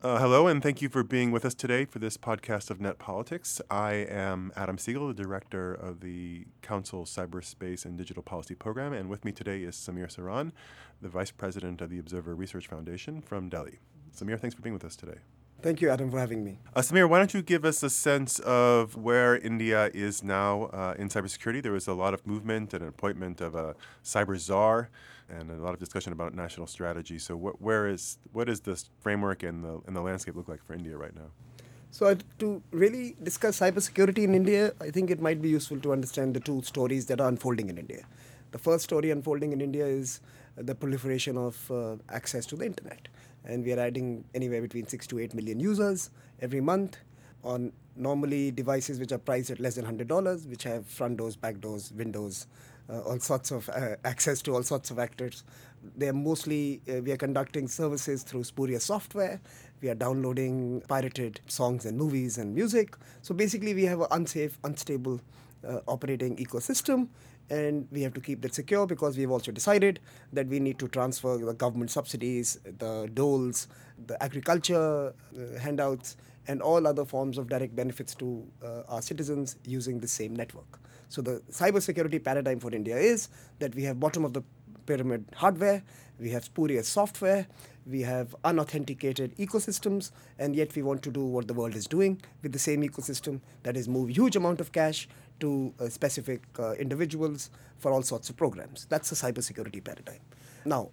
Uh, hello, and thank you for being with us today for this podcast of Net Politics. I am Adam Segal, the director of the Council's Cyberspace and Digital Policy Program, and with me today is Samir Saran, the vice president of the Observer Research Foundation from Delhi. Samir, thanks for being with us today. Thank you, Adam, for having me. Uh, Samir, why don't you give us a sense of where India is now uh, in cybersecurity? There was a lot of movement and an appointment of a cyber czar and a lot of discussion about national strategy. So, wh- where is what is this framework and the and the landscape look like for India right now? So, uh, to really discuss cybersecurity in India, I think it might be useful to understand the two stories that are unfolding in India. The first story unfolding in India is the proliferation of uh, access to the internet and we are adding anywhere between 6 to 8 million users every month on normally devices which are priced at less than $100 which have front doors back doors windows uh, all sorts of uh, access to all sorts of actors. They are mostly uh, we are conducting services through spurious software. We are downloading pirated songs and movies and music. So basically we have an unsafe unstable uh, operating ecosystem and we have to keep that secure because we've also decided that we need to transfer the government subsidies, the doles, the agriculture uh, handouts, and all other forms of direct benefits to uh, our citizens using the same network. So the cybersecurity paradigm for India is that we have bottom of the pyramid hardware, we have spurious software, we have unauthenticated ecosystems, and yet we want to do what the world is doing with the same ecosystem that is move huge amount of cash to uh, specific uh, individuals for all sorts of programs. That's the cybersecurity paradigm. Now,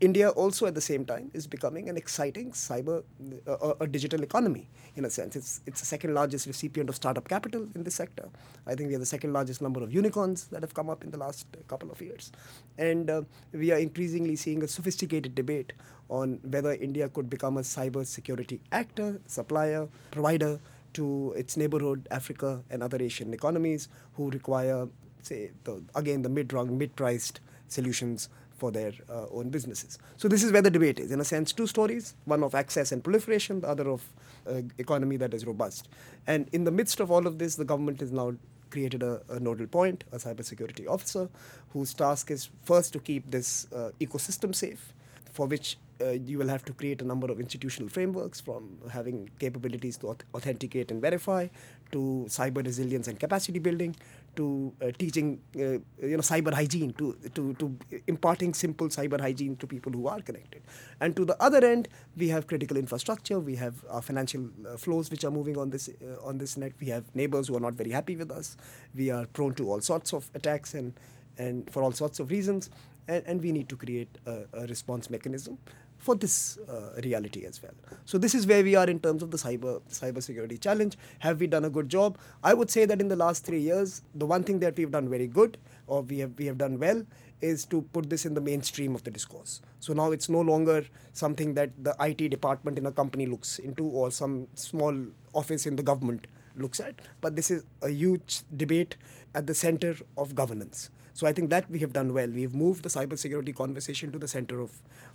India also at the same time is becoming an exciting cyber, uh, a digital economy in a sense. It's, it's the second largest recipient of startup capital in this sector. I think we are the second largest number of unicorns that have come up in the last couple of years. And uh, we are increasingly seeing a sophisticated debate on whether India could become a cyber security actor, supplier, provider to its neighborhood, Africa, and other Asian economies who require, say, the, again, the mid-rung, mid-priced solutions for their uh, own businesses. So this is where the debate is. In a sense, two stories: one of access and proliferation, the other of uh, economy that is robust. And in the midst of all of this, the government has now created a, a nodal point, a cybersecurity officer, whose task is first to keep this uh, ecosystem safe, for which uh, you will have to create a number of institutional frameworks from having capabilities to authenticate and verify to cyber resilience and capacity building to uh, teaching uh, you know cyber hygiene to, to to imparting simple cyber hygiene to people who are connected. And to the other end we have critical infrastructure we have our financial uh, flows which are moving on this uh, on this net we have neighbors who are not very happy with us we are prone to all sorts of attacks and and for all sorts of reasons and, and we need to create a, a response mechanism for this uh, reality as well. So this is where we are in terms of the cyber cyber security challenge. Have we done a good job? I would say that in the last three years, the one thing that we've done very good, or we have we have done well, is to put this in the mainstream of the discourse. So now it's no longer something that the IT department in a company looks into, or some small office in the government looks at, but this is a huge debate at the center of governance. So I think that we have done well. We have moved the cybersecurity conversation to the center of,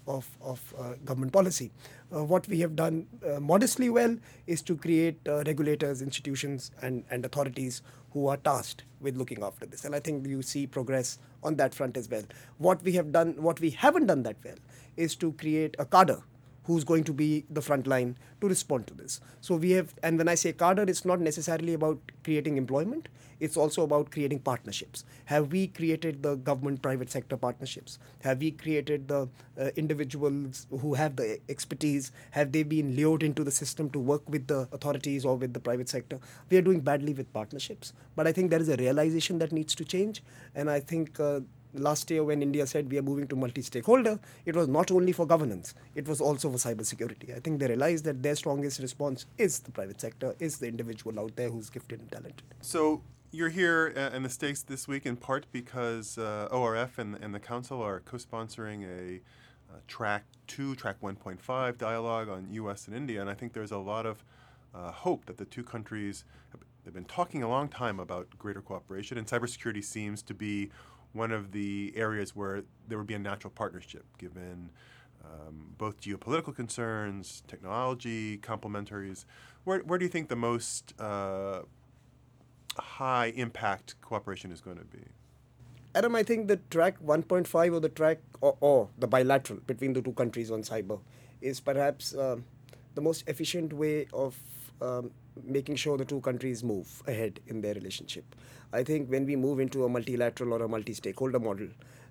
of, of uh, government policy. Uh, what we have done uh, modestly well is to create uh, regulators, institutions, and, and authorities who are tasked with looking after this. And I think you see progress on that front as well. What we have done, what we haven't done that well, is to create a cadre who's going to be the front line to respond to this. So we have, and when I say cadre, it's not necessarily about creating employment. It's also about creating partnerships. Have we created the government-private sector partnerships? Have we created the uh, individuals who have the expertise? Have they been lured into the system to work with the authorities or with the private sector? We are doing badly with partnerships, but I think there is a realization that needs to change, and I think uh, last year when India said we are moving to multi-stakeholder, it was not only for governance, it was also for cybersecurity. I think they realized that their strongest response is the private sector, is the individual out there who's gifted and talented. So you're here uh, in the States this week in part because uh, ORF and, and the Council are co-sponsoring a uh, Track 2, Track 1.5 dialogue on U.S. and India, and I think there's a lot of uh, hope that the two countries have, been talking a long time about greater cooperation, and cybersecurity seems to be one of the areas where there would be a natural partnership given um, both geopolitical concerns, technology, complementaries. Where, where do you think the most uh, high impact cooperation is going to be? Adam, I think the track 1.5 or the track or, or, the bilateral between the two countries on cyber is perhaps uh, the most efficient way of um, making sure the two countries move ahead in their relationship. I think when we move into a multilateral or a multi stakeholder model,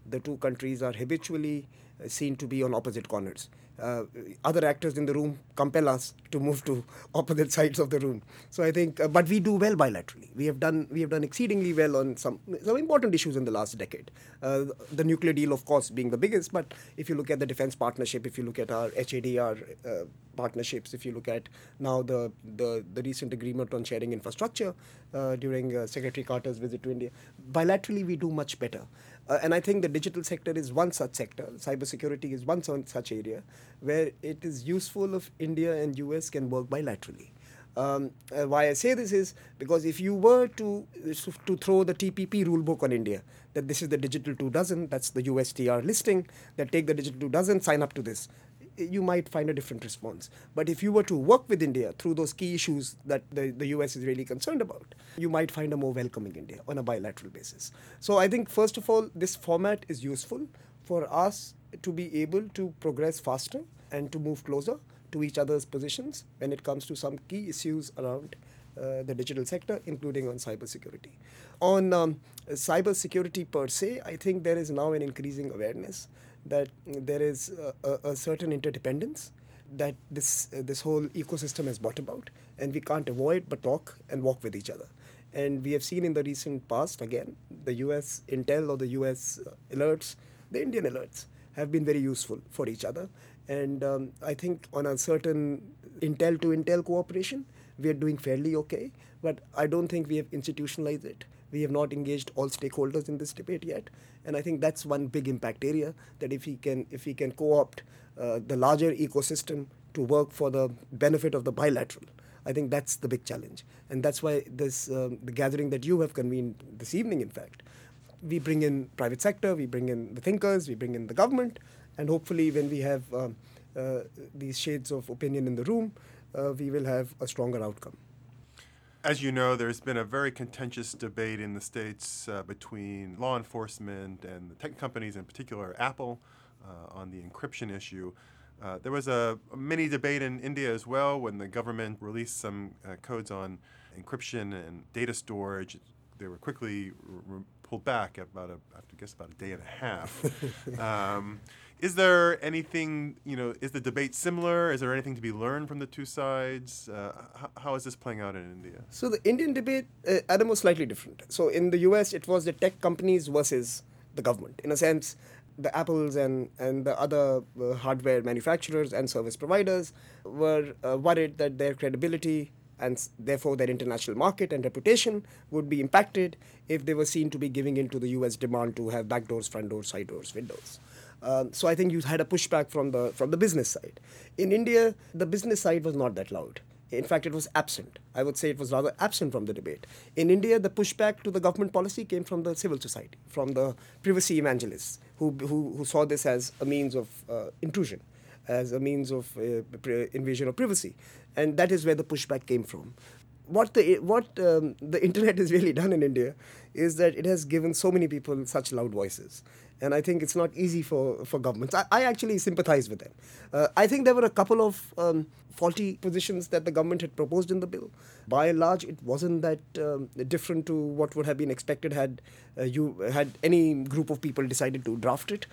the two countries are habitually uh, seen to be on opposite corners. Uh, other actors in the room compel us to move to opposite sides of the room. So I think, uh, but we do well bilaterally. We have done we have done exceedingly well on some some important issues in the last decade. Uh, the nuclear deal, of course, being the biggest. But if you look at the defense partnership, if you look at our HADR uh, partnerships, if you look at now the the, the recent agreement on sharing infrastructure uh, during uh, Secretary Carter's visit to India, bilaterally we do much better. Uh, and I think the digital sector is one such sector. Cybersecurity is one such area where it is useful if India and US can work bilaterally. Um, uh, why I say this is because if you were to to throw the TPP rulebook on India, that this is the digital two dozen, that's the USTR listing, that take the digital two dozen, sign up to this you might find a different response. But if you were to work with India through those key issues that the, the US is really concerned about, you might find a more welcoming India on a bilateral basis. So I think, first of all, this format is useful for us to be able to progress faster and to move closer to each other's positions when it comes to some key issues around uh, the digital sector, including on cybersecurity. On um, cybersecurity per se, I think there is now an increasing awareness that there is a, a certain interdependence that this uh, this whole ecosystem has brought about, and we can't avoid but talk and walk with each other. And we have seen in the recent past, again, the U.S. intel or the U.S. Uh, alerts, the Indian alerts, have been very useful for each other. And um, I think on a certain intel to intel cooperation, we are doing fairly okay. But I don't think we have institutionalized it. We have not engaged all stakeholders in this debate yet, and I think that's one big impact area. That if we can if we can co-opt uh, the larger ecosystem to work for the benefit of the bilateral, I think that's the big challenge, and that's why this um, the gathering that you have convened this evening, in fact, we bring in private sector, we bring in the thinkers, we bring in the government, and hopefully when we have um, uh, these shades of opinion in the room, uh, we will have a stronger outcome. As you know, there's been a very contentious debate in the states uh, between law enforcement and the tech companies, in particular Apple, uh, on the encryption issue. Uh, there was a, a, mini debate in India as well when the government released some uh, codes on encryption and data storage. They were quickly re- pulled back about a, I guess about a day and a half. um, is there anything, you know, is the debate similar? Is there anything to be learned from the two sides? Uh, how, how is this playing out in India? So the Indian debate, uh, Adam, was slightly different. So in the US, it was the tech companies versus the government. In a sense, the Apples and, and the other uh, hardware manufacturers and service providers were uh, worried that their credibility and therefore their international market and reputation would be impacted if they were seen to be giving in to the US demand to have back doors, front doors, side doors, windows. Um, so I think you had a pushback from the from the business side. In India, the business side was not that loud. In fact, it was absent. I would say it was rather absent from the debate. In India, the pushback to the government policy came from the civil society, from the privacy evangelists, who, who, who saw this as a means of uh, intrusion, as a means of uh, invasion of privacy. And that is where the pushback came from. What the, what um, the internet has really done in India is that it has given so many people such loud voices and I think it's not easy for, for governments. I, I actually sympathize with them. Uh, I think there were a couple of um, faulty positions that the government had proposed in the bill. By and large, it wasn't that um, different to what would have been expected had uh, you had any group of people decided to draft it.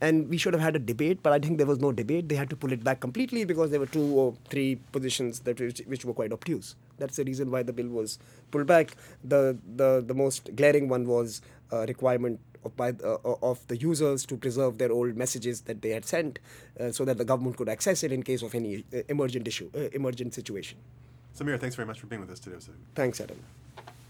And we should have had a debate, but I think there was no debate. They had to pull it back completely because there were two or three positions that which, which were quite obtuse. That's the reason why the bill was pulled back. The the the most glaring one was a requirement of, by, uh, of the users to preserve their old messages that they had sent uh, so that the government could access it in case of any uh, emergent issue, uh, emergent situation. Samir, thanks very much for being with us today. Thanks, Adam.